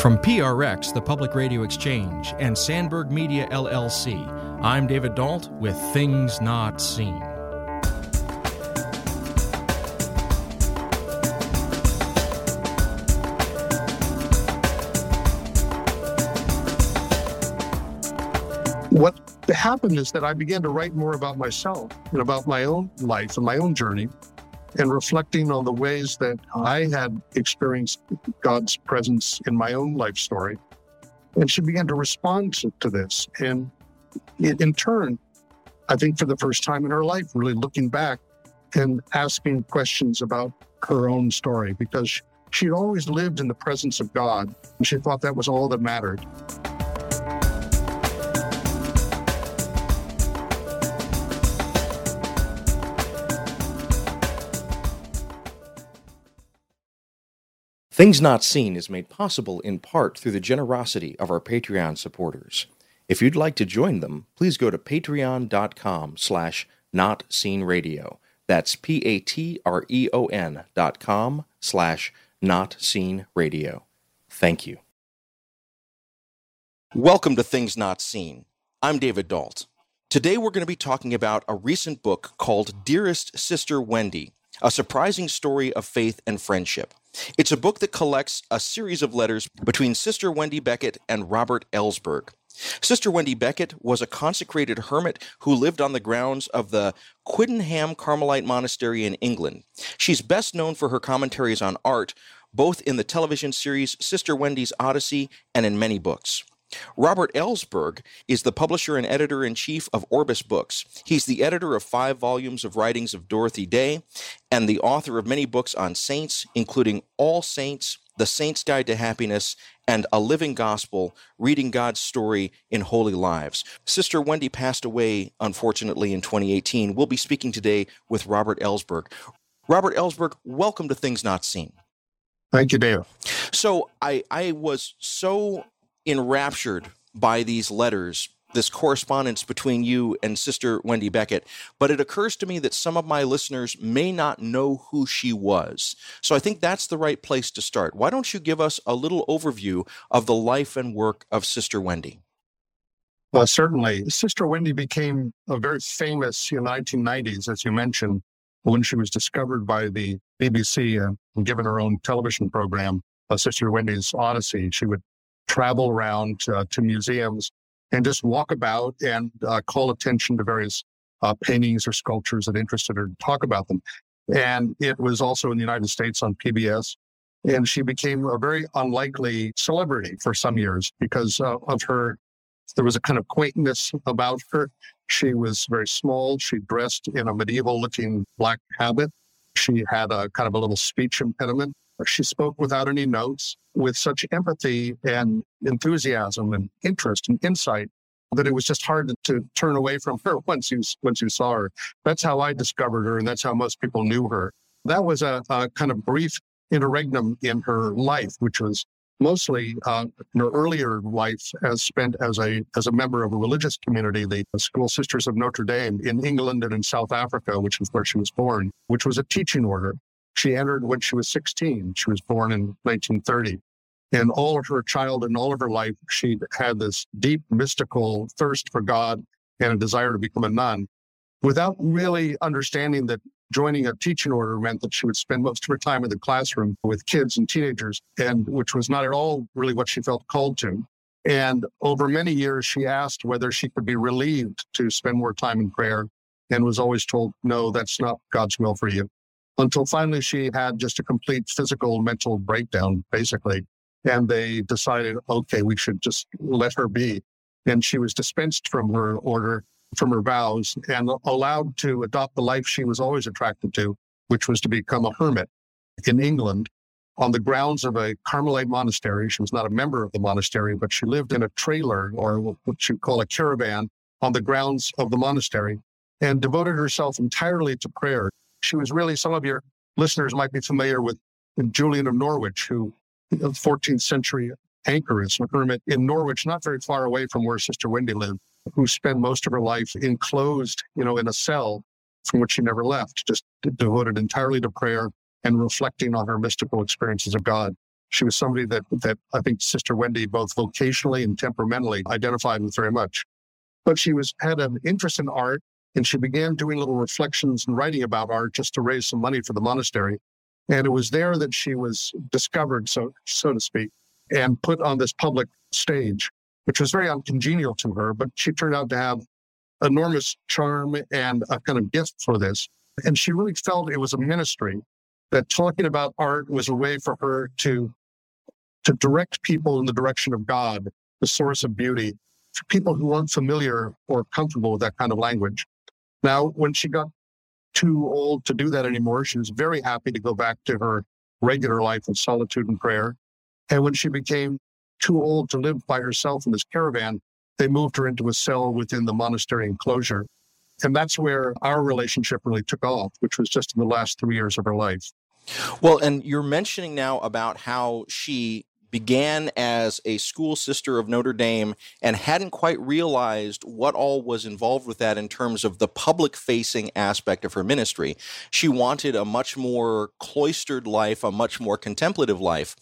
From PRX, the Public Radio Exchange, and Sandberg Media LLC, I'm David Dault with Things Not Seen. What happened is that I began to write more about myself and about my own life and my own journey and reflecting on the ways that I had experienced God's presence in my own life story. And she began to respond to, to this. And in turn, I think for the first time in her life, really looking back and asking questions about her own story because she'd always lived in the presence of God and she thought that was all that mattered. Things Not Seen is made possible in part through the generosity of our Patreon supporters. If you'd like to join them, please go to patreon.com slash notseenradio. That's P-A-T-R-E-O-N dot com slash notseenradio. Thank you. Welcome to Things Not Seen. I'm David Dault. Today we're going to be talking about a recent book called Dearest Sister Wendy, a surprising story of faith and friendship. It's a book that collects a series of letters between Sister Wendy Beckett and Robert Ellsberg. Sister Wendy Beckett was a consecrated hermit who lived on the grounds of the Quiddenham Carmelite Monastery in England. She's best known for her commentaries on art, both in the television series Sister Wendy's Odyssey and in many books. Robert Ellsberg is the publisher and editor in chief of Orbis Books. He's the editor of five volumes of writings of Dorothy Day and the author of many books on saints, including All Saints, The Saint's Guide to Happiness, and A Living Gospel, Reading God's Story in Holy Lives. Sister Wendy passed away, unfortunately, in 2018. We'll be speaking today with Robert Ellsberg. Robert Ellsberg, welcome to Things Not Seen. Thank you, Dave. So I, I was so enraptured by these letters, this correspondence between you and Sister Wendy Beckett. But it occurs to me that some of my listeners may not know who she was. So I think that's the right place to start. Why don't you give us a little overview of the life and work of Sister Wendy? Well, certainly. Sister Wendy became a very famous in the 1990s, as you mentioned, when she was discovered by the BBC and given her own television program, uh, Sister Wendy's Odyssey. She would travel around uh, to museums and just walk about and uh, call attention to various uh, paintings or sculptures that interested her, talk about them. And it was also in the United States on PBS. And she became a very unlikely celebrity for some years because uh, of her. There was a kind of quaintness about her. She was very small. She dressed in a medieval looking black habit. She had a kind of a little speech impediment. She spoke without any notes with such empathy and enthusiasm and interest and insight that it was just hard to turn away from her once you once you saw her. That's how I discovered her, and that's how most people knew her. That was a, a kind of brief interregnum in her life, which was mostly uh, her earlier life as spent as a as a member of a religious community, the School Sisters of Notre Dame in England and in South Africa, which is where she was born, which was a teaching order. She entered when she was 16. She was born in 1930. And all of her childhood and all of her life, she had this deep mystical thirst for God and a desire to become a nun without really understanding that joining a teaching order meant that she would spend most of her time in the classroom with kids and teenagers, and which was not at all really what she felt called to. And over many years, she asked whether she could be relieved to spend more time in prayer and was always told, no, that's not God's will for you until finally she had just a complete physical mental breakdown, basically. And they decided, okay, we should just let her be. And she was dispensed from her order, from her vows, and allowed to adopt the life she was always attracted to, which was to become a hermit in England on the grounds of a Carmelite monastery. She was not a member of the monastery, but she lived in a trailer or what you call a caravan on the grounds of the monastery and devoted herself entirely to prayer she was really, some of your listeners might be familiar with Julian of Norwich, who, the 14th century anchoress, hermit in Norwich, not very far away from where Sister Wendy lived, who spent most of her life enclosed, you know, in a cell from which she never left, just devoted entirely to prayer and reflecting on her mystical experiences of God. She was somebody that, that I think Sister Wendy, both vocationally and temperamentally, identified with very much. But she was had an interest in art, and she began doing little reflections and writing about art just to raise some money for the monastery. And it was there that she was discovered, so so to speak, and put on this public stage, which was very uncongenial to her. But she turned out to have enormous charm and a kind of gift for this. And she really felt it was a ministry that talking about art was a way for her to to direct people in the direction of God, the source of beauty, for people who weren't familiar or comfortable with that kind of language. Now, when she got too old to do that anymore, she was very happy to go back to her regular life of solitude and prayer. And when she became too old to live by herself in this caravan, they moved her into a cell within the monastery enclosure. And that's where our relationship really took off, which was just in the last three years of her life. Well, and you're mentioning now about how she began as a school sister of Notre Dame and hadn't quite realized what all was involved with that in terms of the public facing aspect of her ministry. She wanted a much more cloistered life, a much more contemplative life.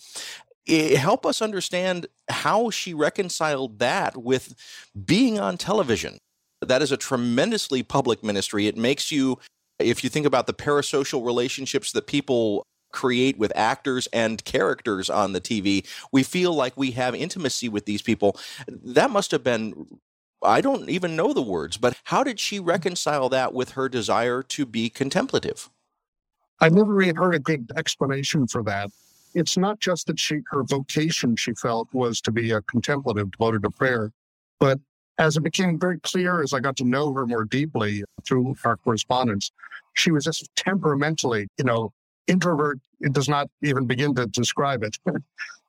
It, help us understand how she reconciled that with being on television. That is a tremendously public ministry. It makes you if you think about the parasocial relationships that people create with actors and characters on the TV, we feel like we have intimacy with these people. That must have been I don't even know the words, but how did she reconcile that with her desire to be contemplative? I never really heard a good explanation for that. It's not just that she her vocation she felt was to be a contemplative devoted to prayer, but as it became very clear as I got to know her more deeply through our correspondence, she was just temperamentally, you know, introvert. It does not even begin to describe it.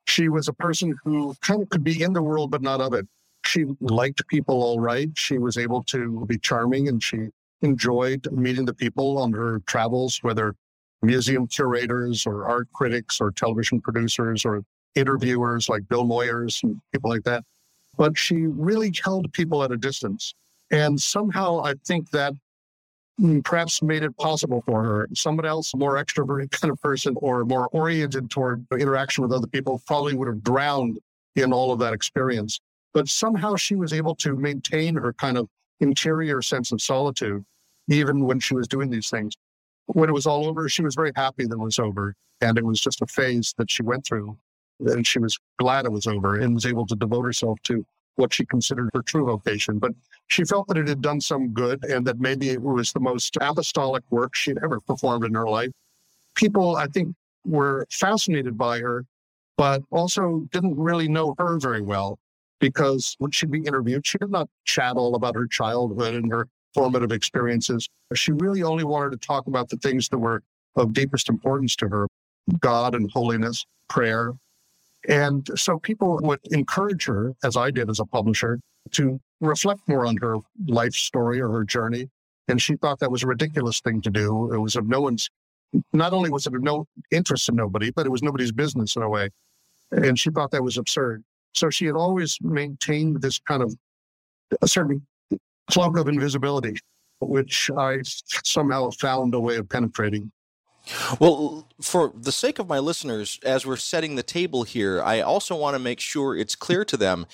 she was a person who kind of could be in the world, but not of it. She liked people all right. She was able to be charming and she enjoyed meeting the people on her travels, whether museum curators or art critics or television producers or interviewers like Bill Moyers and people like that but she really held people at a distance. And somehow I think that Mm, perhaps made it possible for her. Someone else, more extroverted kind of person or more oriented toward interaction with other people, probably would have drowned in all of that experience. But somehow she was able to maintain her kind of interior sense of solitude, even when she was doing these things. When it was all over, she was very happy that it was over. And it was just a phase that she went through and she was glad it was over and was able to devote herself to what she considered her true vocation. But she felt that it had done some good and that maybe it was the most apostolic work she'd ever performed in her life. People, I think, were fascinated by her, but also didn't really know her very well because when she'd be interviewed, she did not chat all about her childhood and her formative experiences. She really only wanted to talk about the things that were of deepest importance to her God and holiness, prayer, and so people would encourage her, as I did as a publisher, to reflect more on her life story or her journey. And she thought that was a ridiculous thing to do. It was of no one's, not only was it of no interest in nobody, but it was nobody's business in a way. And she thought that was absurd. So she had always maintained this kind of a certain cloak of invisibility, which I somehow found a way of penetrating. Well, for the sake of my listeners, as we're setting the table here, I also want to make sure it's clear to them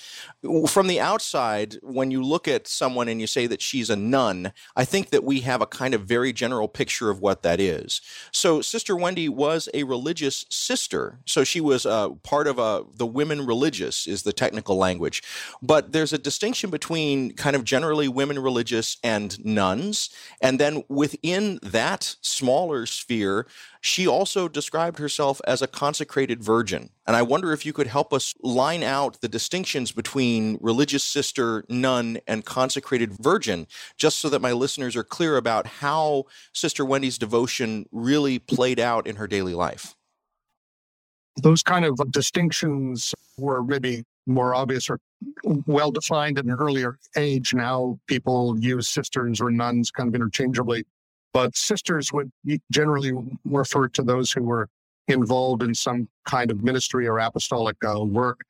from the outside, when you look at someone and you say that she's a nun, I think that we have a kind of very general picture of what that is. So, Sister Wendy was a religious sister. So, she was uh, part of a, the women religious, is the technical language. But there's a distinction between kind of generally women religious and nuns. And then within that smaller sphere, she also described herself as a consecrated virgin. And I wonder if you could help us line out the distinctions between religious sister, nun, and consecrated virgin, just so that my listeners are clear about how Sister Wendy's devotion really played out in her daily life. Those kind of distinctions were maybe more obvious or well defined in an earlier age. Now people use sisters or nuns kind of interchangeably. But sisters would generally refer to those who were involved in some kind of ministry or apostolic uh, work.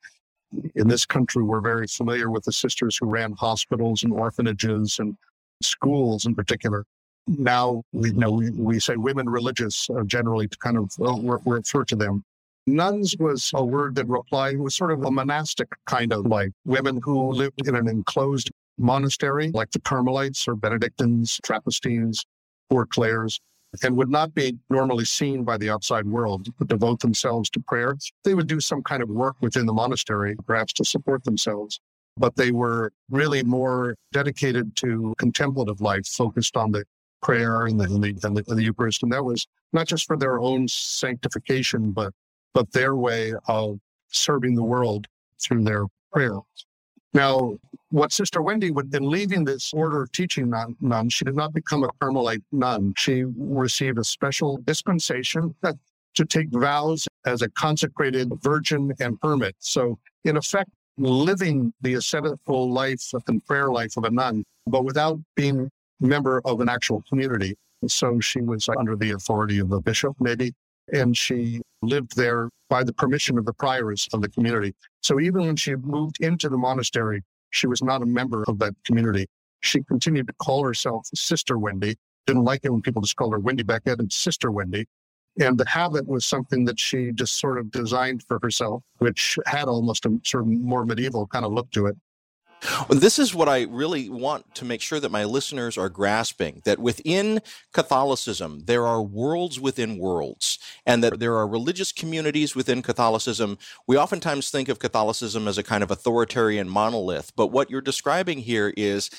In this country, we're very familiar with the sisters who ran hospitals and orphanages and schools in particular. Now we you know we, we say women religious uh, generally to kind of well, refer to them. Nuns was a word that replied, was sort of a monastic kind of life. Women who lived in an enclosed monastery, like the Carmelites or Benedictines, Trappistines, or Clares, and would not be normally seen by the outside world, but devote themselves to prayer. They would do some kind of work within the monastery, perhaps to support themselves, but they were really more dedicated to contemplative life, focused on the prayer and the, and the, and the, and the Eucharist. And that was not just for their own sanctification, but, but their way of serving the world through their prayer. Now, what Sister Wendy would, in leaving this order of teaching nun, nun, she did not become a Carmelite nun. She received a special dispensation to take vows as a consecrated virgin and hermit. So, in effect, living the ascetical life and prayer life of a nun, but without being member of an actual community. So she was under the authority of the bishop, maybe, and she lived there by the permission of the prioress of the community. So even when she moved into the monastery, she was not a member of that community. She continued to call herself Sister Wendy. Didn't like it when people just called her Wendy Beckett and Sister Wendy. And the habit was something that she just sort of designed for herself, which had almost a sort of more medieval kind of look to it. This is what I really want to make sure that my listeners are grasping that within Catholicism, there are worlds within worlds, and that there are religious communities within Catholicism. We oftentimes think of Catholicism as a kind of authoritarian monolith, but what you're describing here is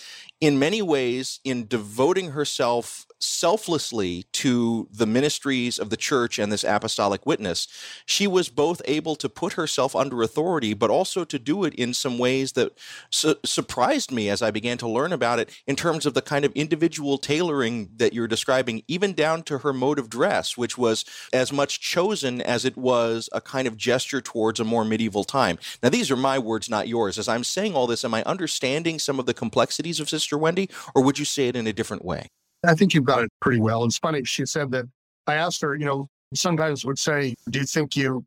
in many ways, in devoting herself selflessly to the ministries of the church and this apostolic witness, she was both able to put herself under authority, but also to do it in some ways that su- surprised me as I began to learn about it in terms of the kind of individual tailoring that you're describing, even down to her mode of dress, which was as much chosen as it was a kind of gesture towards a more medieval time. Now, these are my words, not yours. As I'm saying all this, am I understanding some of the complexities of Wendy, or would you say it in a different way? I think you've got it pretty well. It's funny. She said that I asked her, you know, sometimes would say, do you think you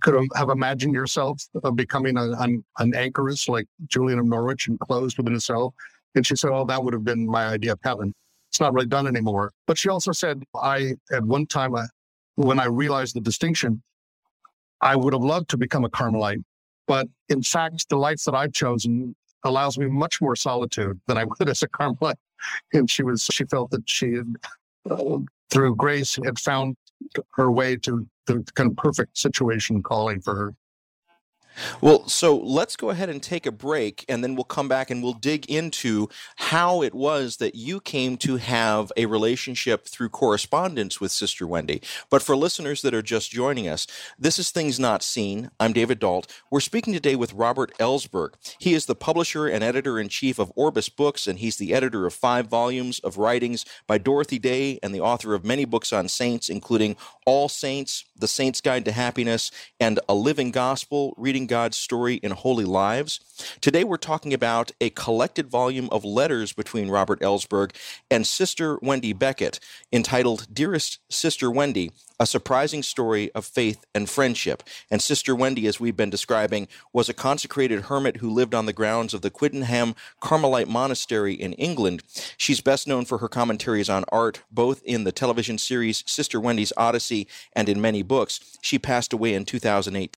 could have imagined yourself becoming a, an, an anchoress like Julian of Norwich and closed within a cell? And she said, oh, that would have been my idea of heaven. It's not really done anymore. But she also said, I, at one time, I, when I realized the distinction, I would have loved to become a Carmelite. But in fact, the life that I've chosen allows me much more solitude than I would as a Carmelite. And she was, she felt that she had, uh, through grace, had found her way to the kind of perfect situation calling for her. Well, so let's go ahead and take a break, and then we'll come back and we'll dig into how it was that you came to have a relationship through correspondence with Sister Wendy. But for listeners that are just joining us, this is Things Not Seen. I'm David Dault. We're speaking today with Robert Ellsberg. He is the publisher and editor in chief of Orbis Books, and he's the editor of five volumes of writings by Dorothy Day and the author of many books on saints, including All Saints, The Saint's Guide to Happiness, and A Living Gospel, Reading God's story in Holy Lives. Today we're talking about a collected volume of letters between Robert Ellsberg and Sister Wendy Beckett entitled Dearest Sister Wendy, a surprising story of faith and friendship. And Sister Wendy, as we've been describing, was a consecrated hermit who lived on the grounds of the Quiddenham Carmelite Monastery in England. She's best known for her commentaries on art, both in the television series Sister Wendy's Odyssey and in many books. She passed away in 2008.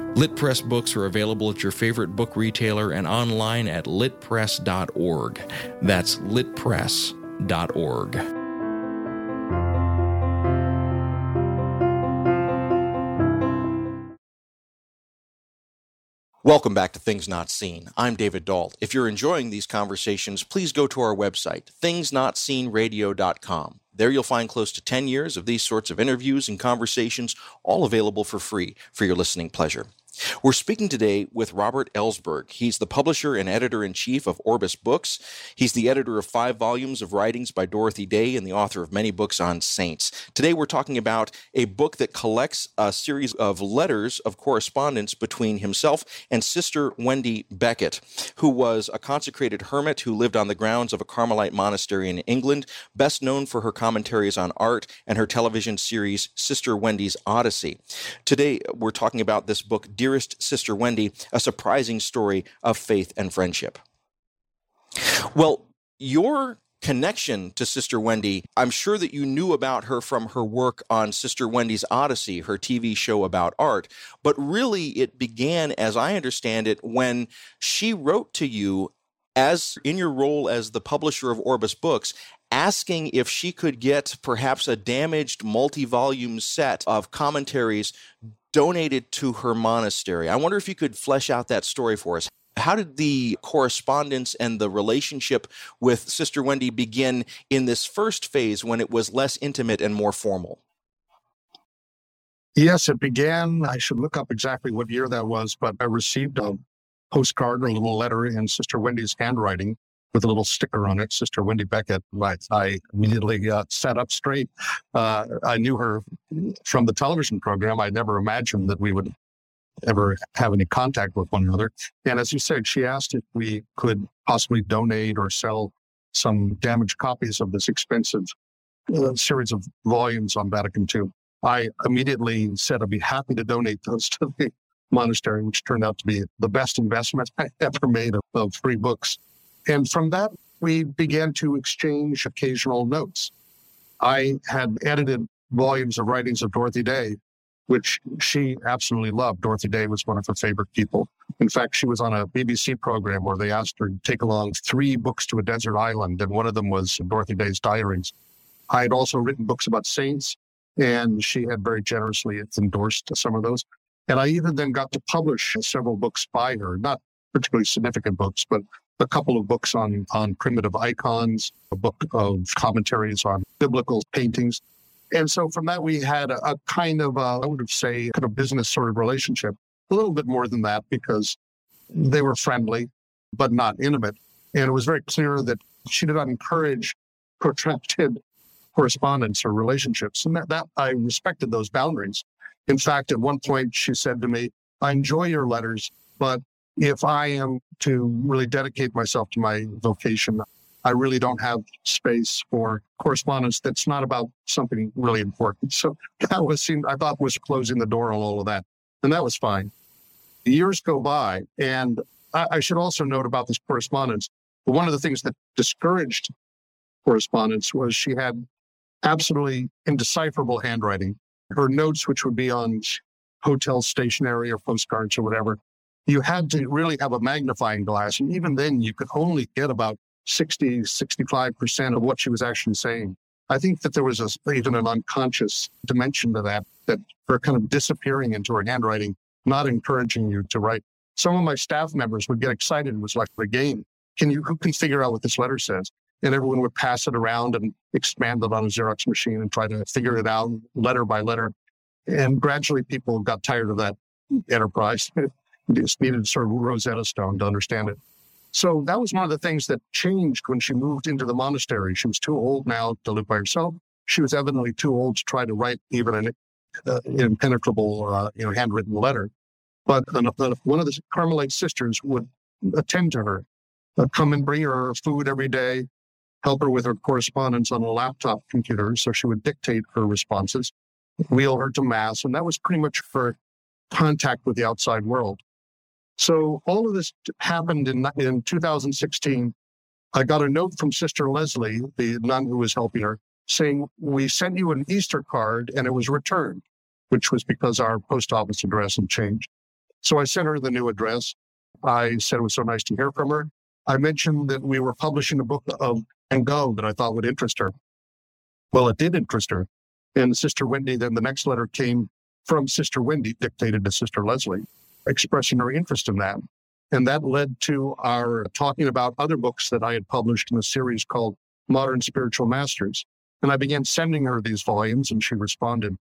Lit Press books are available at your favorite book retailer and online at litpress.org. That's litpress.org. Welcome back to Things Not Seen. I'm David Dault. If you're enjoying these conversations, please go to our website, thingsnotseenradio.com. There you'll find close to 10 years of these sorts of interviews and conversations, all available for free for your listening pleasure. We're speaking today with Robert Ellsberg. He's the publisher and editor in chief of Orbis Books. He's the editor of five volumes of writings by Dorothy Day and the author of many books on saints. Today, we're talking about a book that collects a series of letters of correspondence between himself and Sister Wendy Beckett, who was a consecrated hermit who lived on the grounds of a Carmelite monastery in England, best known for her commentaries on art and her television series Sister Wendy's Odyssey. Today, we're talking about this book, Dearest Sister Wendy, a surprising story of faith and friendship. Well, your connection to Sister Wendy, I'm sure that you knew about her from her work on Sister Wendy's Odyssey, her TV show about art. But really, it began, as I understand it, when she wrote to you as in your role as the publisher of Orbis Books, asking if she could get perhaps a damaged multi volume set of commentaries donated to her monastery. I wonder if you could flesh out that story for us. How did the correspondence and the relationship with Sister Wendy begin in this first phase when it was less intimate and more formal? Yes, it began. I should look up exactly what year that was, but I received a postcard or a little letter in Sister Wendy's handwriting with a little sticker on it, Sister Wendy Beckett. I, I immediately sat up straight. Uh, I knew her from the television program. I never imagined that we would ever have any contact with one another. And as you said, she asked if we could possibly donate or sell some damaged copies of this expensive uh, series of volumes on Vatican II. I immediately said I'd be happy to donate those to the monastery, which turned out to be the best investment I ever made of, of free books. And from that, we began to exchange occasional notes. I had edited volumes of writings of Dorothy Day, which she absolutely loved. Dorothy Day was one of her favorite people. In fact, she was on a BBC program where they asked her to take along three books to a desert island, and one of them was Dorothy Day's diaries. I had also written books about saints, and she had very generously endorsed some of those. And I even then got to publish several books by her, not particularly significant books, but a couple of books on, on primitive icons, a book of commentaries on biblical paintings. And so from that, we had a, a kind of, uh, I would say, kind of business sort of relationship, a little bit more than that because they were friendly, but not intimate. And it was very clear that she did not encourage protracted correspondence or relationships. And that, that I respected those boundaries. In fact, at one point, she said to me, I enjoy your letters, but if I am to really dedicate myself to my vocation, I really don't have space for correspondence that's not about something really important. So that was seemed I thought was closing the door on all of that. And that was fine. The years go by, and I, I should also note about this correspondence. One of the things that discouraged correspondence was she had absolutely indecipherable handwriting. Her notes, which would be on hotel stationery or postcards or whatever, you had to really have a magnifying glass. And even then, you could only get about 60, 65% of what she was actually saying. I think that there was a, even an unconscious dimension to that, that her kind of disappearing into her handwriting, not encouraging you to write. Some of my staff members would get excited. It was like a game. Can you, who can figure out what this letter says? And everyone would pass it around and expand it on a Xerox machine and try to figure it out letter by letter. And gradually people got tired of that enterprise. just needed sort of Rosetta Stone to understand it. So that was one of the things that changed when she moved into the monastery. She was too old now to live by herself. She was evidently too old to try to write even an uh, impenetrable, uh, you know, handwritten letter. But one of the Carmelite sisters would attend to her, uh, come and bring her food every day, help her with her correspondence on a laptop computer. So she would dictate her responses, wheel her to mass. And that was pretty much her contact with the outside world. So all of this happened in, in 2016. I got a note from Sister Leslie, the nun who was helping her, saying, We sent you an Easter card and it was returned, which was because our post office address had changed. So I sent her the new address. I said it was so nice to hear from her. I mentioned that we were publishing a book of Van Gogh that I thought would interest her. Well, it did interest her. And Sister Wendy, then the next letter came from Sister Wendy, dictated to Sister Leslie expressing her interest in that. And that led to our talking about other books that I had published in a series called Modern Spiritual Masters. And I began sending her these volumes, and she responded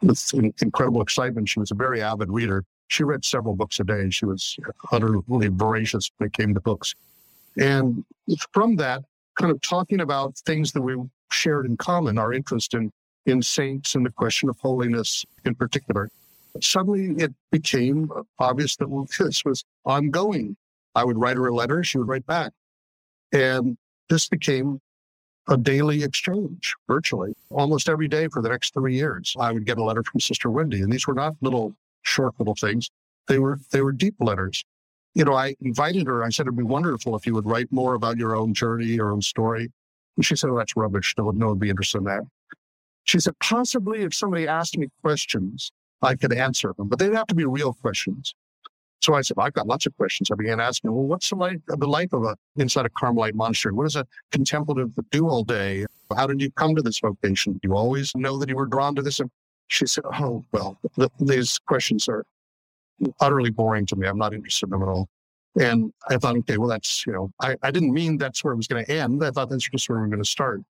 with incredible excitement. She was a very avid reader. she read several books a day. She was utterly voracious when it came to books. And from that, kind of talking about things that we shared in common, our interest in, in saints and the question of holiness in particular, suddenly it became obvious that this was ongoing. I would write her a letter, she would write back. And this became a daily exchange virtually almost every day for the next three years. I would get a letter from Sister Wendy, and these were not little short little things. They were they were deep letters. You know, I invited her. I said it'd be wonderful if you would write more about your own journey, your own story. And she said, "Oh, that's rubbish. No, no one would be interested in that." She said, "Possibly if somebody asked me questions, I could answer them, but they'd have to be real questions." So I said, I've got lots of questions. I began asking, well, what's the life, the life of a inside a Carmelite monastery? What does a contemplative do all day? How did you come to this vocation? Do you always know that you were drawn to this? And she said, oh, well, the, these questions are utterly boring to me. I'm not interested in them at all. And I thought, okay, well, that's, you know, I, I didn't mean that's where it was going to end. I thought that's just where we we're going to start.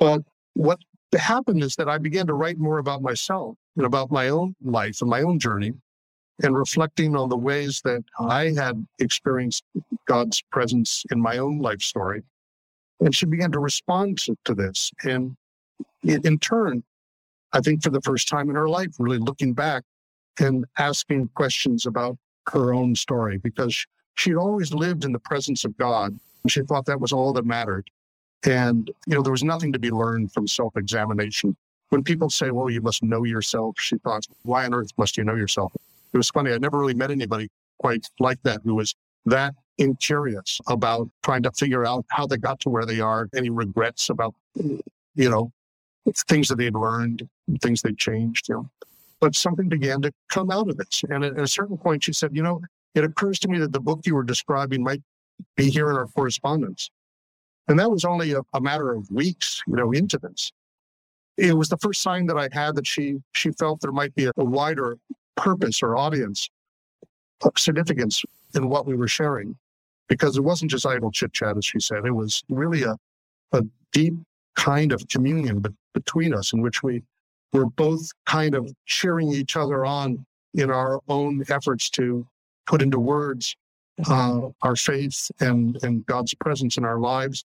But what happened is that I began to write more about myself and about my own life and my own journey and reflecting on the ways that I had experienced God's presence in my own life story. And she began to respond to, this. And in turn, I think for the first time in her life, really looking back and asking questions about her own story because she'd always lived in the presence of God. And she thought that was all that mattered. And, you know, there was nothing to be learned from self examination. When people say, well, you must know yourself, she thought, why on earth must you know yourself? It was funny. I never really met anybody quite like that who was that incurious about trying to figure out how they got to where they are, any regrets about, you know, things that they'd learned, things they'd changed, you know. But something began to come out of this. And at a certain point, she said, you know, it occurs to me that the book you were describing might be here in our correspondence. And that was only a, a matter of weeks, you know, into this. It was the first sign that I had that she she felt there might be a, wider purpose or audience of significance in what we were sharing because it wasn't just idle chit chat, as she said. It was really a, a deep kind of communion be- between us in which we were both kind of cheering each other on in our own efforts to put into words uh, our faith and, and God's presence in our lives.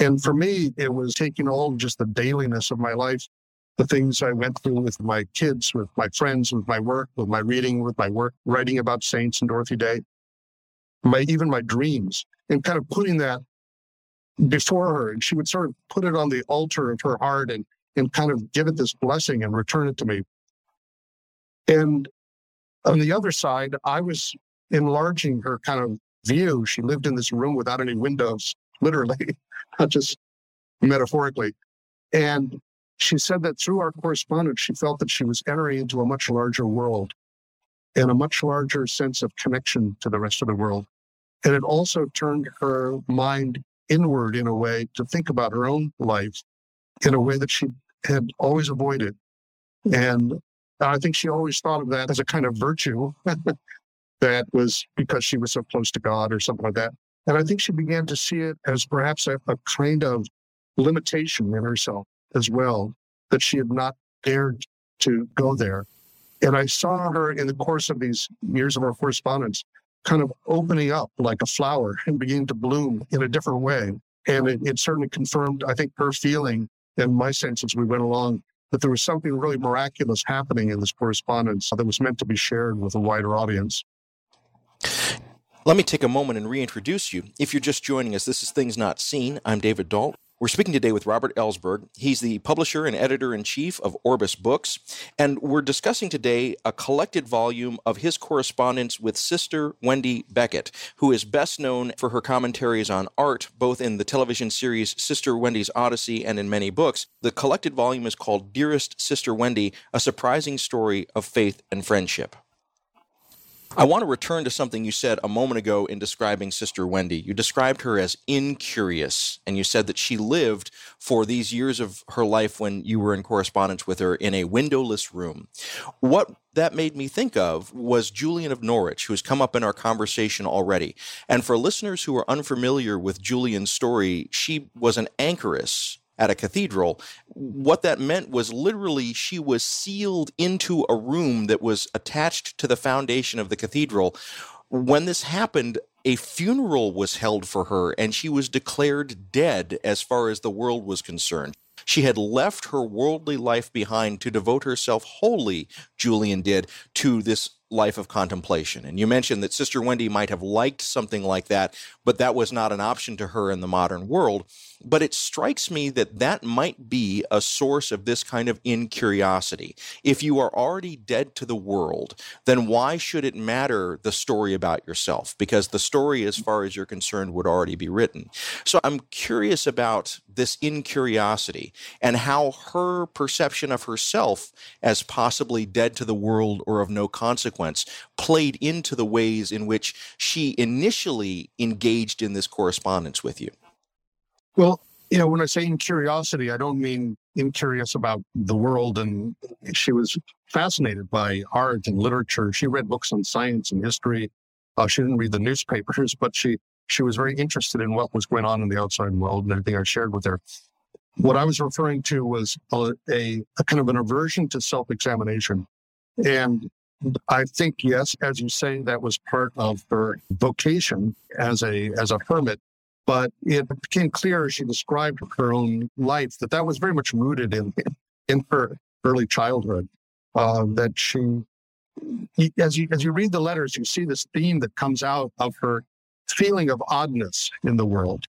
And for me, it was taking all just the dailiness of my life the things I went through with my kids, with my friends, with my work, with my reading, with my work, writing about saints and Dorothy Day, my even my dreams, and kind of putting that before her. And she would sort of put it on the altar of her heart and and kind of give it this blessing and return it to me. And on the other side, I was enlarging her kind of view. She lived in this room without any windows, literally, not just metaphorically. And she said that through our correspondence, she felt that she was entering into a much larger world and a much larger sense of connection to the rest of the world. And it also turned her mind inward in a way to think about her own life in a way that she had always avoided. Hmm. And I think she always thought of that as a kind of virtue that was because she was so close to God or something like that. And I think she began to see it as perhaps a, a kind of limitation in herself as well, that she had not dared to go there. And I saw her in the course of these years of our correspondence kind of opening up like a flower and beginning to bloom in a different way. And it, it certainly confirmed, I think, her feeling and my sense as we went along that there was something really miraculous happening in this correspondence that was meant to be shared with a wider audience. Let me take a moment and reintroduce you. If you're just joining us, this is Things Not Seen. I'm David Dault. We're speaking today with Robert Ellsberg. He's the publisher and editor in chief of Orbis Books, and we're discussing today a collected volume of his correspondence with Sister Wendy Beckett, who is best known for her commentaries on art, both in the television series Sister Wendy's Odyssey and in many books. The collected volume is called Dearest Sister Wendy A Surprising Story of Faith and Friendship. I want to return to something you said a moment ago in describing Sister Wendy. You described her as incurious, and you said that she lived for these years of her life when you were in correspondence with her in a windowless room. What that made me think of was Julian of Norwich, who's come up in our conversation already. And for listeners who are unfamiliar with Julian's story, she was an anchoress at a cathedral. What that meant was literally she was sealed into a room that was attached to the foundation of the cathedral. When this happened, a funeral was held for her and she was declared dead as far as the world was concerned. She had left her worldly life behind to devote herself wholly, Julian did, to this life of contemplation. And you mentioned that Sister Wendy might have liked something like that, but that was not an option to her in the modern world. But it strikes me that that might be a source of this kind of incuriosity. If you are already dead to the world, then why should it matter the story about yourself? Because the story, as far as you're concerned, would already be written. So I'm curious about this incuriosity and how her perception of herself as possibly dead to the world or of no consequence played into the ways in which she initially engaged in this correspondence with you. Well, you know, when I say in curiosity, I don't mean incurious about the world. And she was fascinated by art and literature. She read books on science and history. Uh, she didn't read the newspapers, but she she was very interested in what was going on in the outside world and everything I shared with her. What I was referring to was a, a, a kind of an aversion to self-examination. And I think, yes, as you say, that was part of her vocation as a as a hermit but it became clear as she described her own life that that was very much rooted in, in her early childhood. Uh, that she, as you, as you read the letters, you see this theme that comes out of her feeling of oddness in the world,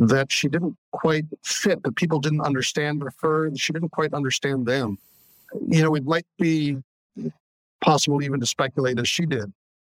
that she didn't quite fit, that people didn't understand her, she didn't quite understand them. You know, it might be possible even to speculate as she did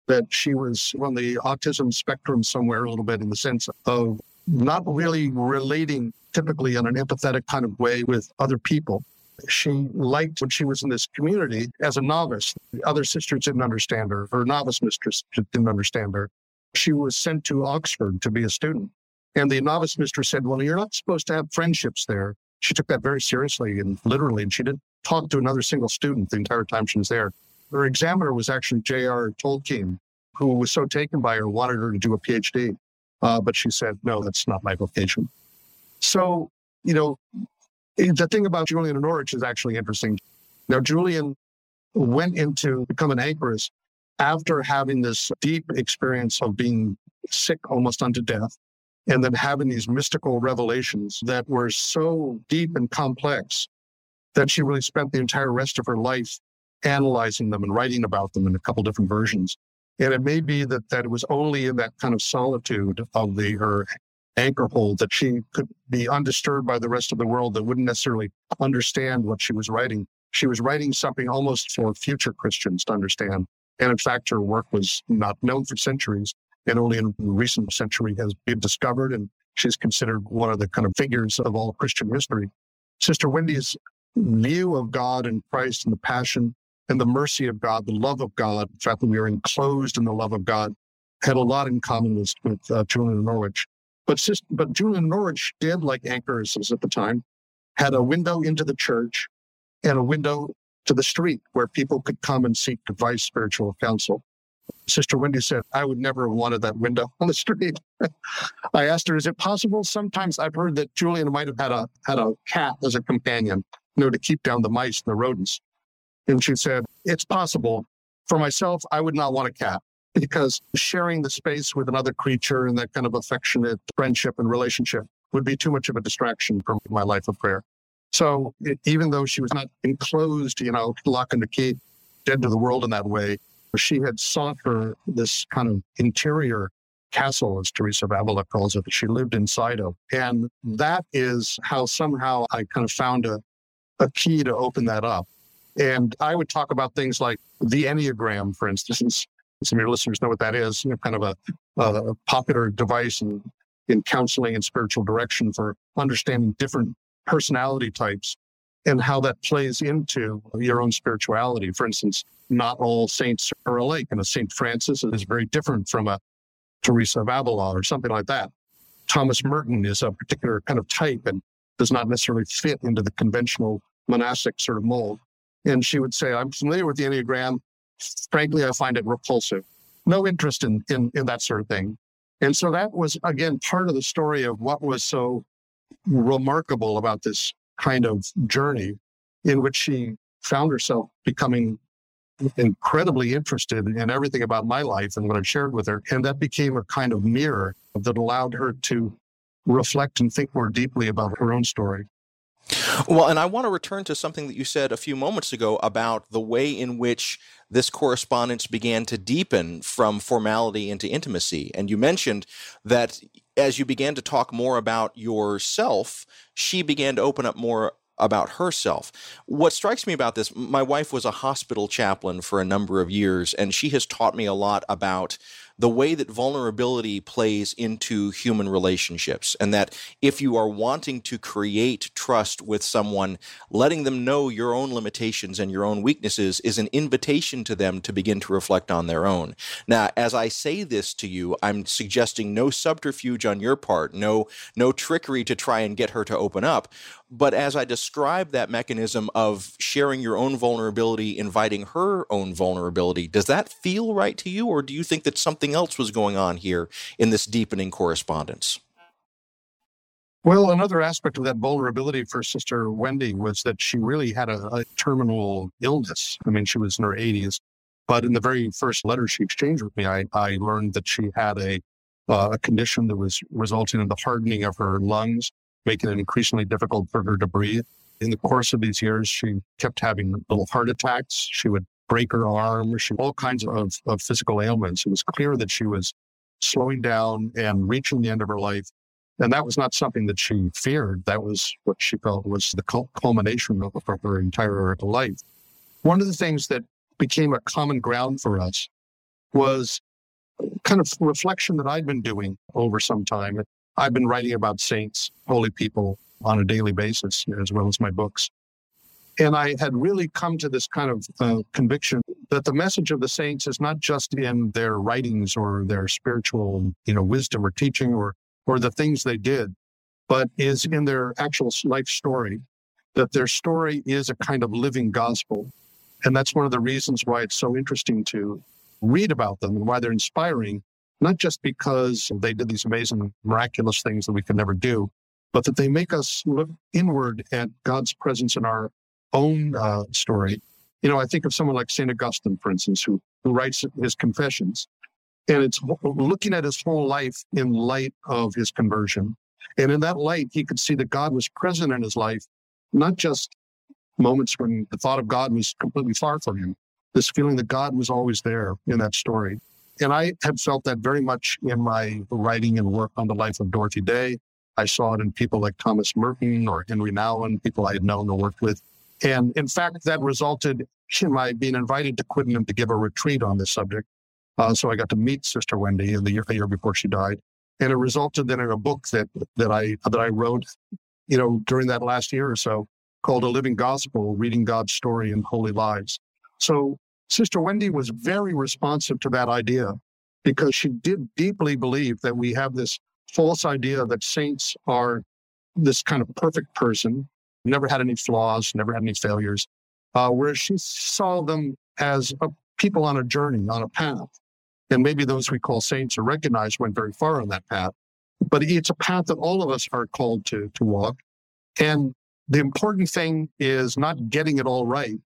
that she was on the autism spectrum somewhere a little bit in the sense of not really relating typically in an empathetic kind of way with other people. She liked when she was in this community as a novice. The other sisters didn't understand her. Her novice mistress didn't understand her. She was sent to Oxford to be a student. And the novice mistress said, Well, you're not supposed to have friendships there. She took that very seriously and literally, and she didn't talk to another single student the entire time she was there. Her examiner was actually J.R. Tolkien, who was so taken by her, wanted her to do a PhD. Uh, but she said, no, that's not my vocation. So, you know, the thing about Julian and Norwich is actually interesting. Now, Julian went into become an anchoress after having this deep experience of being sick almost unto death and then having these mystical revelations that were so deep and complex that she really spent the entire rest of her life analyzing them and writing about them in a couple different versions. And it may be that, that it was only in that kind of solitude of the her anchor hold that she could be undisturbed by the rest of the world that wouldn't necessarily understand what she was writing. She was writing something almost for future Christians to understand. And in fact, her work was not known for centuries and only in recent century has been discovered. And she's considered one of the kind of figures of all Christian history. Sister Wendy's view of God and Christ and the passion and the mercy of God, the love of God, the fact that we are enclosed in the love of God, had a lot in common with, with uh, Julian Norwich. But, but Julian Norwich did, like anchoresses at the time, had a window into the church and a window to the street where people could come and seek advice, spiritual counsel. Sister Wendy said, I would never have wanted that window on the street. I asked her, is it possible? Sometimes I've heard that Julian might have had a, had a cat as a companion, you know, to keep down the mice and the rodents. And she said, It's possible. For myself, I would not want a cat because sharing the space with another creature and that kind of affectionate friendship and relationship would be too much of a distraction from my life of prayer. So it, even though she was not enclosed, you know, lock and key, dead to the world in that way, she had sought her this kind of interior castle, as Teresa of Avila calls it, that she lived inside of. And that is how somehow I kind of found a, a key to open that up. And I would talk about things like the Enneagram, for instance. Some of your listeners know what that is, you know, kind of a, a popular device in, in counseling and spiritual direction for understanding different personality types and how that plays into your own spirituality. For instance, not all saints are alike, and a Saint Francis is very different from a Teresa of Avila or something like that. Thomas Merton is a particular kind of type and does not necessarily fit into the conventional monastic sort of mold. And she would say, I'm familiar with the Enneagram. Frankly, I find it repulsive. No interest in, in, in that sort of thing. And so that was, again, part of the story of what was so remarkable about this kind of journey in which she found herself becoming incredibly interested in everything about my life and what I shared with her. And that became a kind of mirror that allowed her to reflect and think more deeply about her own story. Well, and I want to return to something that you said a few moments ago about the way in which this correspondence began to deepen from formality into intimacy. And you mentioned that as you began to talk more about yourself, she began to open up more about herself. What strikes me about this, my wife was a hospital chaplain for a number of years, and she has taught me a lot about the way that vulnerability plays into human relationships. And that if you are wanting to create trust with someone, letting them know your own limitations and your own weaknesses is an invitation to them to begin to reflect on their own. Now, as I say this to you, I'm suggesting no subterfuge on your part, no, no trickery to try and get her to open up. But as I describe that mechanism of sharing your own vulnerability, inviting her own vulnerability, does that feel right to you? Or do you think that something else was going on here in this deepening correspondence? Well, another aspect of that vulnerability for Sister Wendy was that she really had a, a, terminal illness. I mean, she was in her 80s. But in the very first letter she exchanged with me, I, I learned that she had a, uh, a condition that was resulting in the hardening of her lungs making it increasingly difficult for her to breathe. In the course of these years, she kept having little heart attacks. She would break her arm, she all kinds of, of physical ailments. It was clear that she was slowing down and reaching the end of her life. And that was not something that she feared. That was what she felt was the culmination of, of her entire life. One of the things that became a common ground for us was kind of reflection that I'd been doing over some time. I've been writing about saints, holy people on a daily basis, as well as my books. And I had really come to this kind of uh, conviction that the message of the saints is not just in their writings or their spiritual, you know, wisdom or teaching or, or the things they did, but is in their actual life story, that their story is a kind of living gospel. And that's one of the reasons why it's so interesting to read about them and why they're inspiring not just because they did these amazing, miraculous things that we could never do, but that they make us look inward at God's presence in our own uh, story. You know, I think of someone like St. Augustine, for instance, who, who writes his confessions, and it's looking at his whole life in light of his conversion. And in that light, he could see that God was present in his life, not just moments when the thought of God was completely far from him, this feeling that God was always there in that story. And I have felt that very much in my writing and work on the life of Dorothy Day. I saw it in people like Thomas Merton or Henry Nouwen, people I had known or worked with. And in fact, that resulted in my being invited to Quidenham to give a retreat on this subject. Uh, so I got to meet Sister Wendy in the year, year before she died. And it resulted then in a book that, that I, that I wrote, you know, during that last year or so called A Living Gospel, Reading God's Story in Holy Lives. So Sister Wendy was very responsive to that idea because she did deeply believe that we have this false idea that saints are this kind of perfect person, never had any flaws, never had any failures, uh, whereas she saw them as a, people on a journey, on a path. And maybe those we call saints or recognized went very far on that path. But it's a path that all of us are called to, to walk. And the important thing is not getting it all right,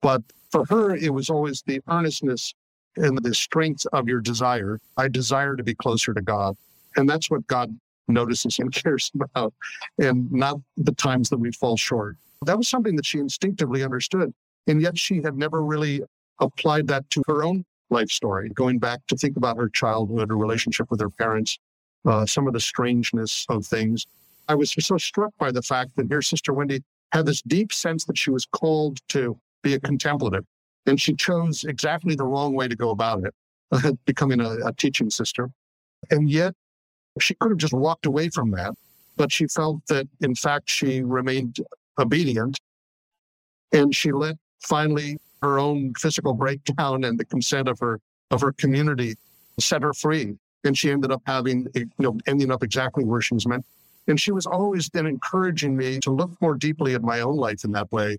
but for her, it was always the earnestness and the strength of your desire. I desire to be closer to God. And that's what God notices and cares about, and not the times that we fall short. That was something that she instinctively understood. And yet she had never really applied that to her own life story, going back to think about her childhood, her relationship with her parents, uh, some of the strangeness of things. I was so struck by the fact that here Sister Wendy had this deep sense that she was called to be a contemplative. And she chose exactly the wrong way to go about it, becoming a, a teaching sister. And yet she could have just walked away from that. But she felt that, in fact, she remained obedient and she let finally her own physical breakdown and the consent of her of her community set her free. And she ended up having, you know, ending up exactly where she was meant. And she was always then encouraging me to look more deeply at my own life in that way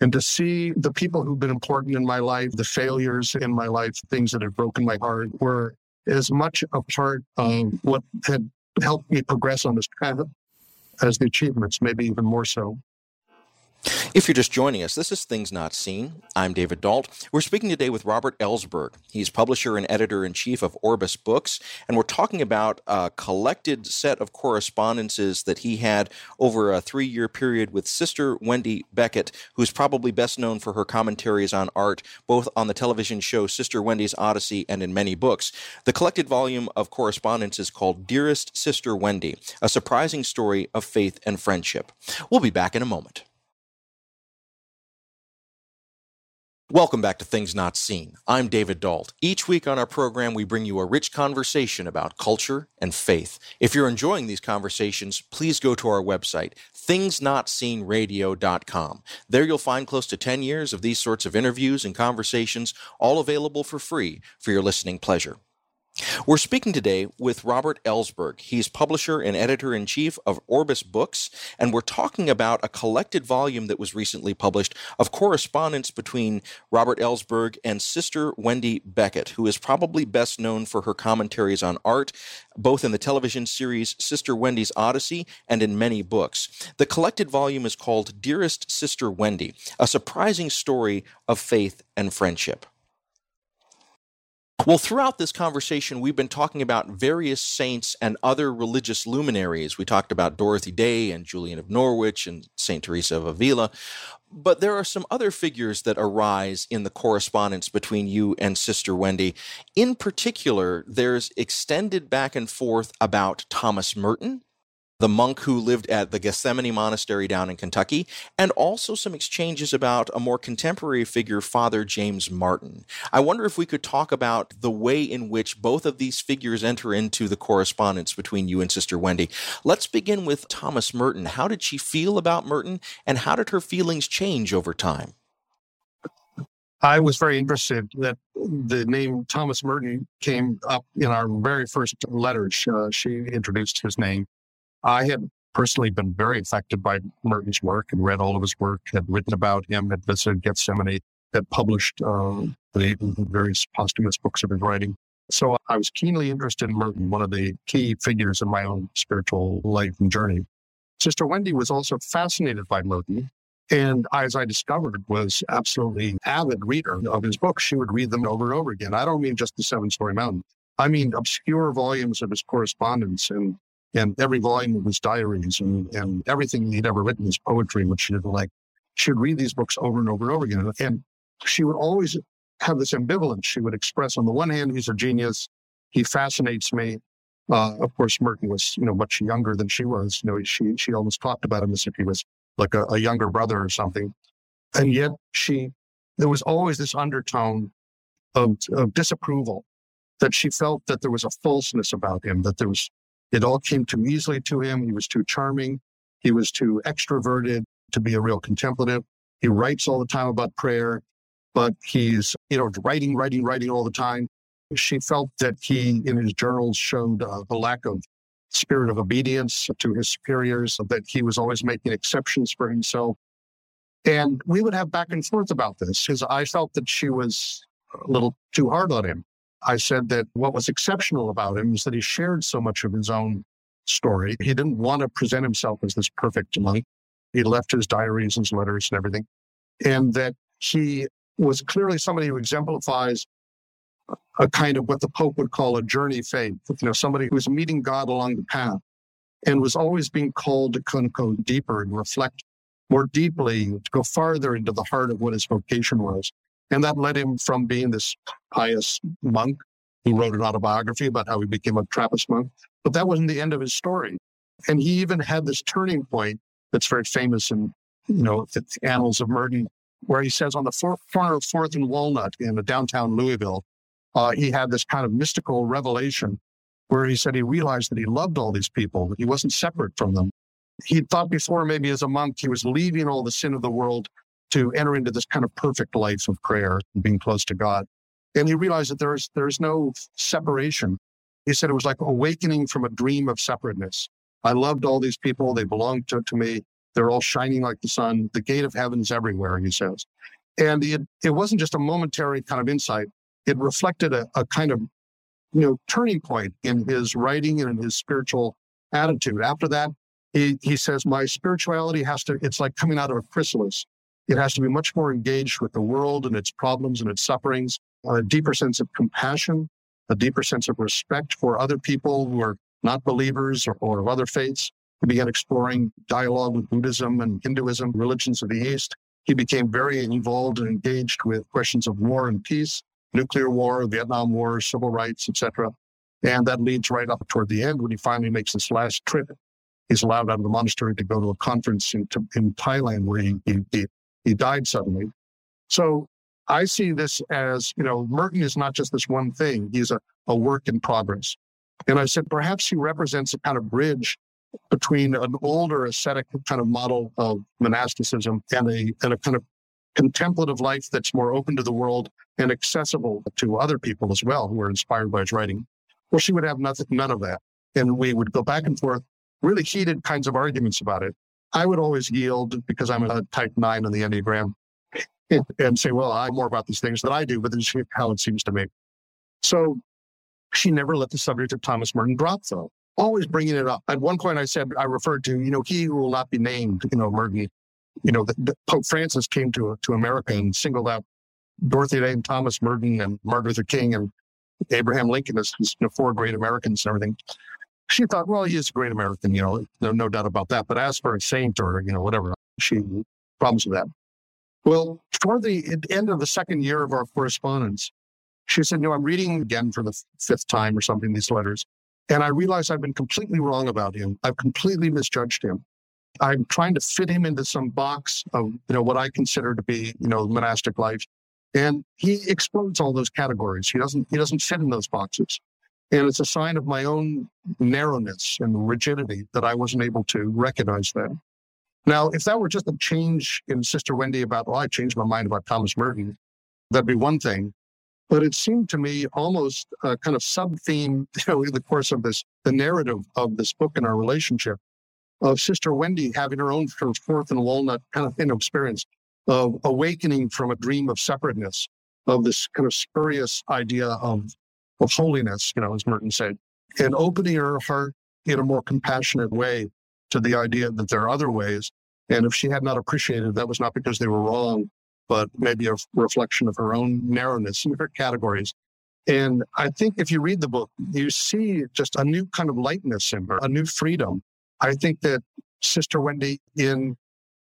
and to see the people who've been important in my life, the failures in my life, things that have broken my heart were as much a part of what had helped me progress on this path as the achievements, maybe even more so. If you're just joining us, this is Things Not Seen. I'm David Dault. We're speaking today with Robert Ellsberg. He's publisher and editor in chief of Orbis Books, and we're talking about a collected set of correspondences that he had over a three year period with Sister Wendy Beckett, who's probably best known for her commentaries on art, both on the television show Sister Wendy's Odyssey and in many books. The collected volume of correspondence is called Dearest Sister Wendy, a surprising story of faith and friendship. We'll be back in a moment. Welcome back to Things Not Seen. I'm David Dault. Each week on our program, we bring you a rich conversation about culture and faith. If you're enjoying these conversations, please go to our website, thingsnotseenradio.com. There you'll find close to 10 years of these sorts of interviews and conversations, all available for free for your listening pleasure. We're speaking today with Robert Ellsberg. He's publisher and editor in chief of Orbis Books, and we're talking about a collected volume that was recently published of correspondence between Robert Ellsberg and Sister Wendy Beckett, who is probably best known for her commentaries on art, both in the television series Sister Wendy's Odyssey and in many books. The collected volume is called Dearest Sister Wendy, a surprising story of faith and friendship. Well, throughout this conversation, we've been talking about various saints and other religious luminaries. We talked about Dorothy Day and Julian of Norwich and St. Teresa of Avila. But there are some other figures that arise in the correspondence between you and Sister Wendy. In particular, there's extended back and forth about Thomas Merton the monk who lived at the Gethsemani Monastery down in Kentucky, and also some exchanges about a more contemporary figure, Father James Martin. I wonder if we could talk about the way in which both of these figures enter into the correspondence between you and Sister Wendy. Let's begin with Thomas Merton. How did she feel about Merton, and how did her feelings change over time? I was very interested that the name Thomas Merton came up in our very first letters. Uh, she introduced his name. I had personally been very affected by Merton's work and read all of his work, had written about him, had visited Gethsemani, had published uh, the various posthumous books of his writing. So I was keenly interested in Merton, one of the key figures in my own spiritual life and journey. Sister Wendy was also fascinated by Merton. And as I discovered, was absolutely avid reader of his books. She would read them over and over again. I don't mean just the Seven Storey Mountain. I mean obscure volumes of his correspondence and and every volume of his diaries and, and everything he'd ever written, his poetry, which she didn't like. She would read these books over and over and over again. And she would always have this ambivalence. She would express, on the one hand, he's a genius. He fascinates me. Uh, of course, Merton was, you know, much younger than she was. You know, she, she almost talked about him as if he was like a, a younger brother or something. And yet she, there was always this undertone of, of disapproval that she felt that there was a falseness about him, that there was it all came too easily to him. He was too charming. He was too extroverted to be a real contemplative. He writes all the time about prayer, but he's, you know, writing, writing, writing all the time. She felt that he, in his journals, showed uh, a lack of spirit of obedience to his superiors, that he was always making exceptions for himself. And we would have back and forth about this because I felt that she was a little too hard on him. I said that what was exceptional about him is that he shared so much of his own story. He didn't want to present himself as this perfect monk. He left his diaries, his letters, and everything. And that he was clearly somebody who exemplifies a kind of what the Pope would call a journey faith, you know, somebody who was meeting God along the path and was always being called to kind of go deeper and reflect more deeply, to go farther into the heart of what his vocation was. And that led him from being this pious monk who wrote an autobiography about how he became a Trappist monk. But that wasn't the end of his story. And he even had this turning point that's very famous in, you know, the annals of Merton, where he says on the corner of Fourth and Walnut in downtown Louisville, uh, he had this kind of mystical revelation where he said he realized that he loved all these people, that he wasn't separate from them. He thought before, maybe as a monk, he was leaving all the sin of the world to enter into this kind of perfect life of prayer and being close to God. And he realized that there's there's no separation. He said it was like awakening from a dream of separateness. I loved all these people. They belonged to, to me. They're all shining like the sun. The gate of heaven is everywhere, he says. And it, it wasn't just a momentary kind of insight. It reflected a, a kind of, you know, turning point in his writing and in his spiritual attitude. After that, He, he says, My spirituality has to, it's like coming out of a chrysalis. It has to be much more engaged with the world and its problems and its sufferings, a deeper sense of compassion, a deeper sense of respect for other people who are not believers or, or of other faiths. He began exploring dialogue with Buddhism and Hinduism, religions of the East. He became very involved and engaged with questions of war and peace, nuclear war, Vietnam War, civil rights, etc. And that leads right up toward the end when he finally makes this last trip. He's allowed out of the monastery to go to a conference in, in Thailand where he, he, he died suddenly. So I see this as, you know, Merton is not just this one thing. He's a, a work in progress. And I said, perhaps he represents a kind of bridge between an older ascetic kind of model of monasticism and a, and a kind of contemplative life that's more open to the world and accessible to other people as well who are inspired by his writing. Well, she would have nothing, none of that. And we would go back and forth, really heated kinds of arguments about it. I would always yield because I'm a type nine on the Enneagram and, say, well, I'm more about these things than I do, but this is how it seems to me. So she never let the subject of Thomas Merton drop, though, always bringing it up. At one point, I said, I referred to, you know, he who will not be named, you know, Merton. You know, the, the Pope Francis came to, to America and singled out Dorothy Day and Thomas Merton and Martin Luther King and Abraham Lincoln as you know, four great Americans and everything. She thought, well, he is a great American, you know, no, no doubt about that. But as for a saint or, you know, whatever, she problems with that. Well, toward the end of the second year of our correspondence, she said, No, I'm reading again for the fifth time or something, these letters. And I realize I've been completely wrong about him. I've completely misjudged him. I'm trying to fit him into some box of, you know, what I consider to be, you know, monastic life. And he explodes all those categories. He doesn't, he doesn't fit in those boxes. And it's a sign of my own narrowness and rigidity that I wasn't able to recognize that. Now, if that were just a change in Sister Wendy about, well, I changed my mind about Thomas Merton, that'd be one thing. But it seemed to me almost a kind of sub theme, you know, in the course of this, the narrative of this book and our relationship of Sister Wendy having her own sort of fourth and walnut kind of you know, experience of awakening from a dream of separateness, of this kind of spurious idea of, of holiness, you know, as Merton said, and opening her heart in a more compassionate way to the idea that there are other ways. And if she had not appreciated, that was not because they were wrong, but maybe a reflection of her own narrowness in her categories. And I think if you read the book, you see just a new kind of lightness in her, a new freedom. I think that Sister Wendy, in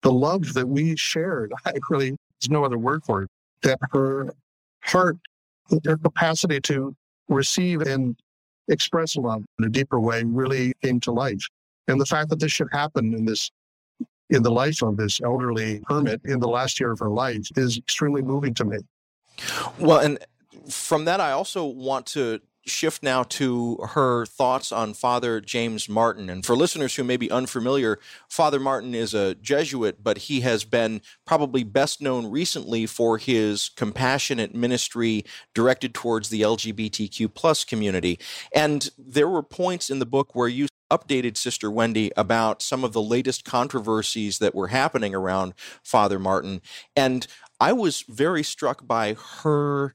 the love that we shared, I really, there's no other word for it, that her heart, her capacity to receive and express love in a deeper way really came to life. And the fact that this should happen in this in the life of this elderly hermit in the last year of her life is extremely moving to me. Well, and from that, I also want to shift now to her thoughts on Father James Martin. And for listeners who may be unfamiliar, Father Martin is a Jesuit, but he has been probably best known recently for his compassionate ministry directed towards the LGBTQ plus community. And there were points in the book where you updated Sister Wendy about some of the latest controversies that were happening around Father Martin. And I was very struck by her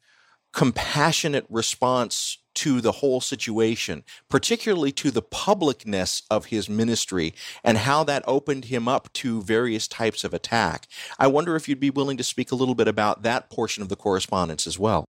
compassionate response to the whole situation, particularly to the publicness of his ministry and how that opened him up to various types of attack. I wonder if you'd be willing to speak a little bit about that portion of the correspondence as well.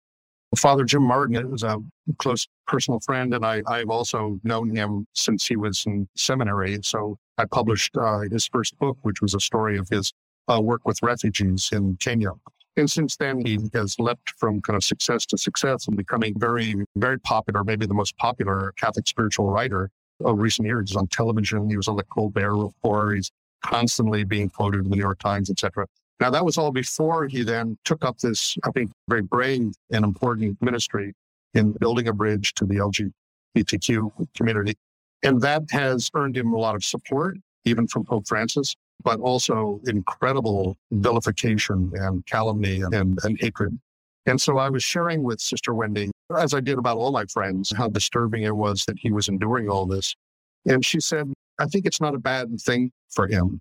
Father Jim Martin was a close personal friend, and I, I've also known him since he was in seminary. So I published uh, his first book, which was a story of his uh, work with refugees in Kenya. And since then, he has leapt from kind of success to success and becoming very, very popular, maybe the most popular Catholic spiritual writer of recent years. He's on television. He was on the Colbert Report. He's constantly being quoted in the New York Times, etc. Now, that was all before he then took up this, I think, very brave and important ministry in building a bridge to the LGBTQ community. And that has earned him a lot of support, even from Pope Francis, but also incredible vilification and calumny and, and hatred. And so I was sharing with Sister Wendy, as I did about all my friends, how disturbing it was that he was enduring all this. And she said, I think it's not a bad thing for him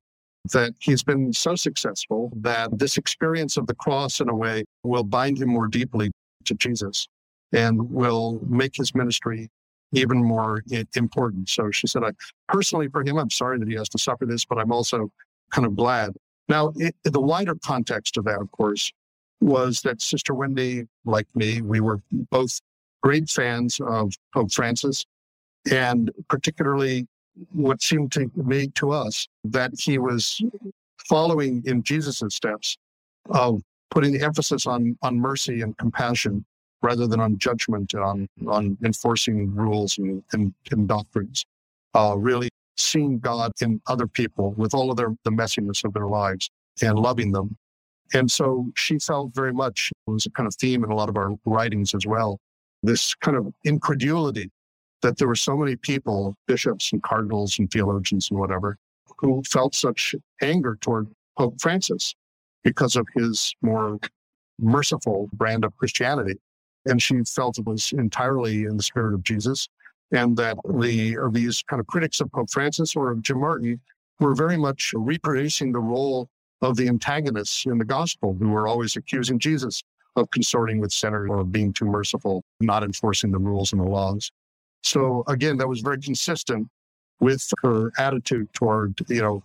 that he's been so successful that this experience of the cross, in a way, will bind him more deeply to Jesus and will make his ministry even more important. So she said, I personally for him, I'm sorry that he has to suffer this, but I'm also kind of glad. Now, it, the wider context of that, of course, was that Sister Wendy, like me, we were both great fans of Pope Francis, and particularly what seemed to me to us that he was following in Jesus' steps of putting the emphasis on on mercy and compassion rather than on judgment and on, on enforcing rules and, and, and doctrines. Uh, really seeing God in other people with all of their, the messiness of their lives and loving them. And so she felt very much, it was a kind of theme in a lot of our writings as well, this kind of incredulity that there were so many people, bishops and cardinals and theologians and whatever, who felt such anger toward Pope Francis because of his more merciful brand of Christianity. And she felt it was entirely in the spirit of Jesus. And that the, these kind of critics of Pope Francis or of Jim Martin were very much reproducing the role of the antagonists in the gospel who were always accusing Jesus of consorting with sinners or of being too merciful, not enforcing the rules and the laws. So again, that was very consistent with her attitude toward, you know,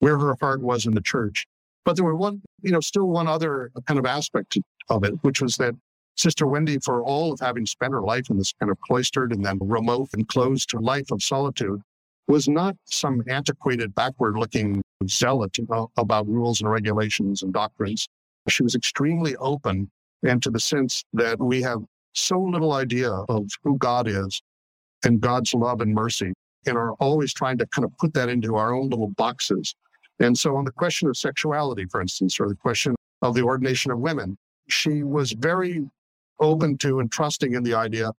where her heart was in the church. But there were one, you know, still one other kind of aspect of it, which was that Sister Wendy, for all of having spent her life in this kind of cloistered and then remote and closed life of solitude, was not some antiquated, backward looking zealot uh, about rules and regulations and doctrines. She was extremely open and to the sense that we have so little idea of who God is and God's love and mercy and are always trying to kind of put that into our own little boxes. And so on the question of sexuality, for instance, or the question of the ordination of women, she was very open to and trusting in the idea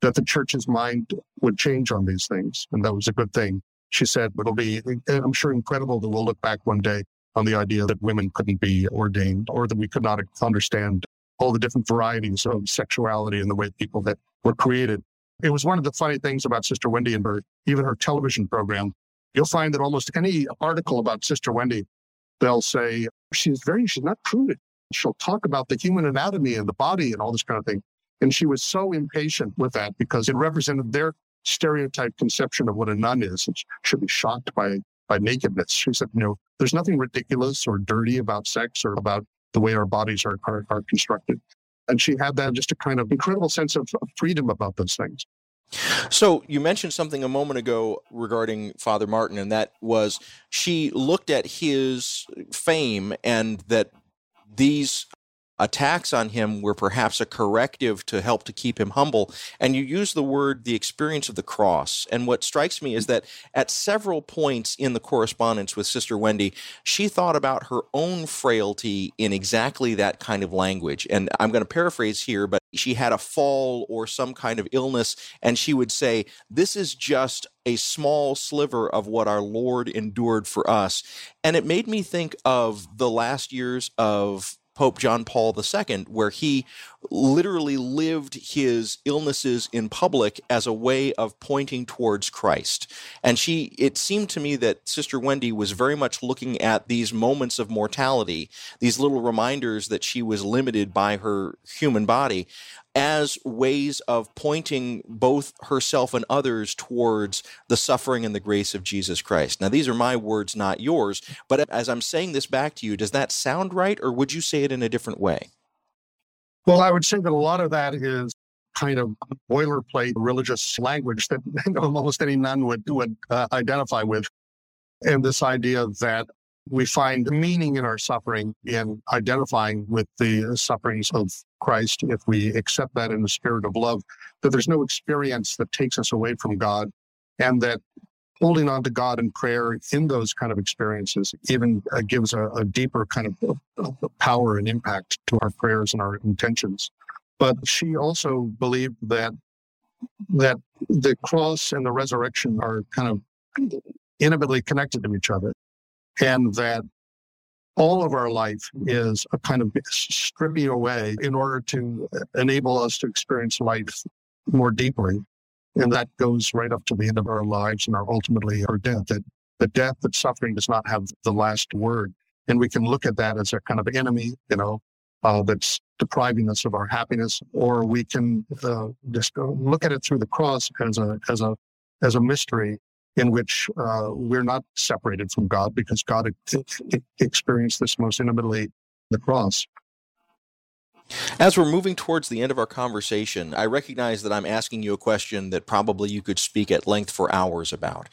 that the church's mind would change on these things. And that was a good thing. She said, but it'll be, I'm sure, incredible that we'll look back one day on the idea that women couldn't be ordained or that we could not understand all the different varieties of sexuality and the way people that were created. It was one of the funny things about Sister Wendy and her, even her television program. You'll find that almost any article about Sister Wendy, they'll say she's very, she's not prudish she'll talk about the human anatomy and the body and all this kind of thing. And she was so impatient with that because it represented their stereotype conception of what a nun is and she should be shocked by, by nakedness. She said, you know, there's nothing ridiculous or dirty about sex or about the way our bodies are, are, are constructed. And she had that just a kind of incredible sense of freedom about those things. So you mentioned something a moment ago regarding Father Martin, and that was she looked at his fame and that these attacks on him were perhaps a corrective to help to keep him humble. And you use the word the experience of the cross. And what strikes me is that at several points in the correspondence with Sister Wendy, she thought about her own frailty in exactly that kind of language. And I'm going to paraphrase here, but she had a fall or some kind of illness, and she would say, This is just a small sliver of what our Lord endured for us. And it made me think of the last years of Pope John Paul II, where he literally lived his illnesses in public as a way of pointing towards Christ. And she, it seemed to me that Sister Wendy was very much looking at these moments of mortality, these little reminders that she was limited by her human body, as ways of pointing both herself and others towards the suffering and the grace of Jesus Christ. Now, these are my words, not yours, but as I'm saying this back to you, does that sound right, or would you say it in a different way? Well, I would say that a lot of that is kind of boilerplate religious language that almost any nun would, would uh, identify with. And this idea that we find meaning in our suffering in identifying with the sufferings of Christ if we accept that in the spirit of love, that there's no experience that takes us away from God, and that holding on to God in prayer in those kind of experiences even uh, gives a, a, deeper kind of power and impact to our prayers and our intentions. But she also believed that that the cross and the resurrection are kind of intimately connected to each other and that all of our life is a kind of stripping away in order to enable us to experience life more deeply. And that goes right up to the end of our lives and our ultimately our death. That the death, that suffering does not have the last word. And we can look at that as a kind of enemy, you know, uh, that's depriving us of our happiness, or we can uh, just look at it through the cross as a as a as a mystery in which uh, we're not separated from God because God experienced this most intimately the cross. As we're moving towards the end of our conversation, I recognize that I'm asking you a question that probably you could speak at length for hours about.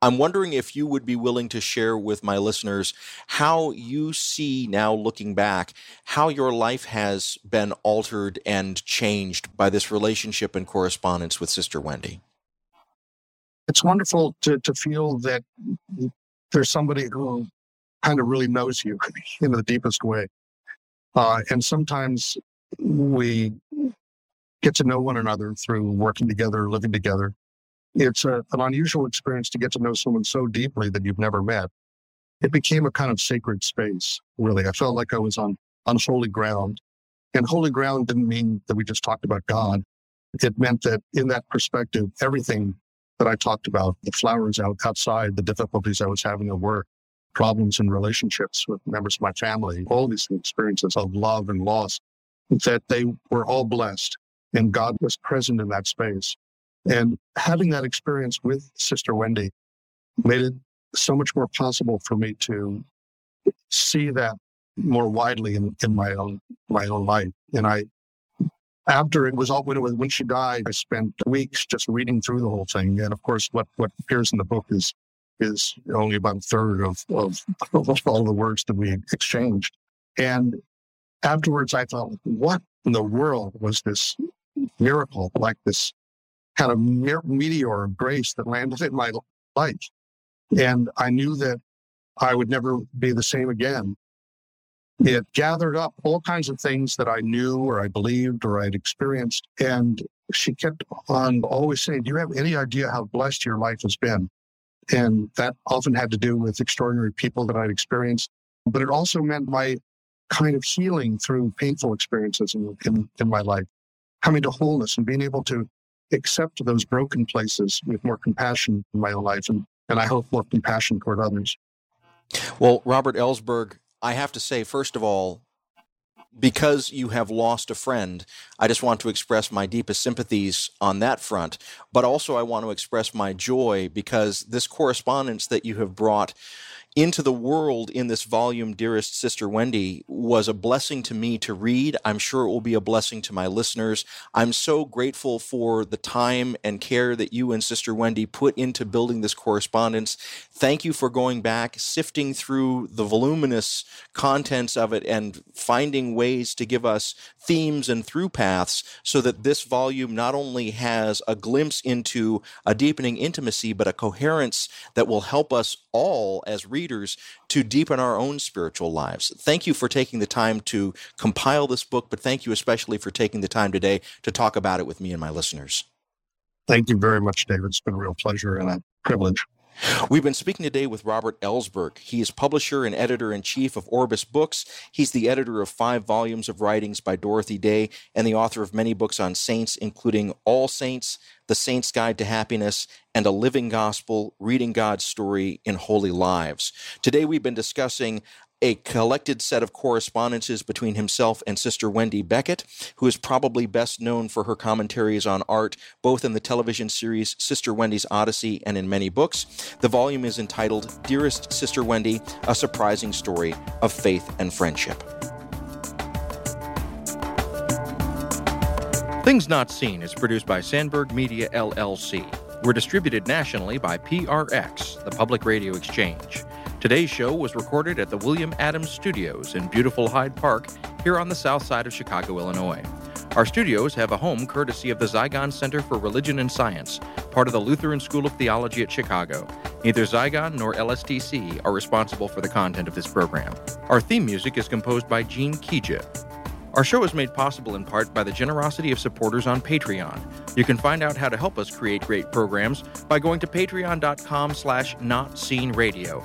I'm wondering if you would be willing to share with my listeners how you see now looking back how your life has been altered and changed by this relationship and correspondence with Sister Wendy. It's wonderful to, to feel that there's somebody who kind of really knows you in the deepest way. Uh, and sometimes we get to know one another through working together, living together. It's a, an unusual experience to get to know someone so deeply that you've never met. It became a kind of sacred space, really. I felt like I was on, on holy ground. And holy ground didn't mean that we just talked about God. It meant that in that perspective, everything that I talked about, the flowers out, outside, the difficulties I was having at work, problems in relationships with members of my family, all these experiences of love and loss, that they were all blessed and God was present in that space. And having that experience with Sister Wendy made it so much more possible for me to see that more widely in, in my own my own life. And I after it was all when it was when she died, I spent weeks just reading through the whole thing. And of course what what appears in the book is is only about a third of, of, of all the words that we exchanged. And afterwards, I thought, what in the world was this miracle, like this kind of meteor of grace that landed in my life? And I knew that I would never be the same again. It gathered up all kinds of things that I knew or I believed or I'd experienced. And she kept on always saying, Do you have any idea how blessed your life has been? And that often had to do with extraordinary people that I'd experienced. But it also meant my kind of healing through painful experiences in, in, in my life, coming to wholeness and being able to accept those broken places with more compassion in my own life. And, and I hope more compassion toward others. Well, Robert Ellsberg, I have to say, first of all, because you have lost a friend, I just want to express my deepest sympathies on that front. But also, I want to express my joy because this correspondence that you have brought into the world in this volume, Dearest Sister Wendy, was a blessing to me to read. I'm sure it will be a blessing to my listeners. I'm so grateful for the time and care that you and Sister Wendy put into building this correspondence. Thank you for going back, sifting through the voluminous contents of it, and finding ways to give us themes and through paths so that this volume not only has a glimpse into a deepening intimacy, but a coherence that will help us all as readers to deepen our own spiritual lives. Thank you for taking the time to compile this book, but thank you especially for taking the time today to talk about it with me and my listeners. Thank you very much, David. It's been a real pleasure and a privilege. We've been speaking today with Robert Ellsberg. He is publisher and editor in chief of Orbis Books. He's the editor of five volumes of writings by Dorothy Day and the author of many books on saints, including All Saints, The Saint's Guide to Happiness, and A Living Gospel Reading God's Story in Holy Lives. Today we've been discussing a collected set of correspondences between himself and Sister Wendy Beckett, who is probably best known for her commentaries on art, both in the television series Sister Wendy's Odyssey and in many books. The volume is entitled Dearest Sister Wendy A Surprising Story of Faith and Friendship. Things Not Seen is produced by Sandberg Media LLC. We're distributed nationally by PRX, the Public Radio Exchange. Today's show was recorded at the William Adams Studios in beautiful Hyde Park here on the south side of Chicago, Illinois. Our studios have a home courtesy of the Zygon Center for Religion and Science, part of the Lutheran School of Theology at Chicago. Neither Zygon nor LSTC are responsible for the content of this program. Our theme music is composed by Gene Kija. Our show is made possible in part by the generosity of supporters on Patreon. You can find out how to help us create great programs by going to patreon.com slash notseenradio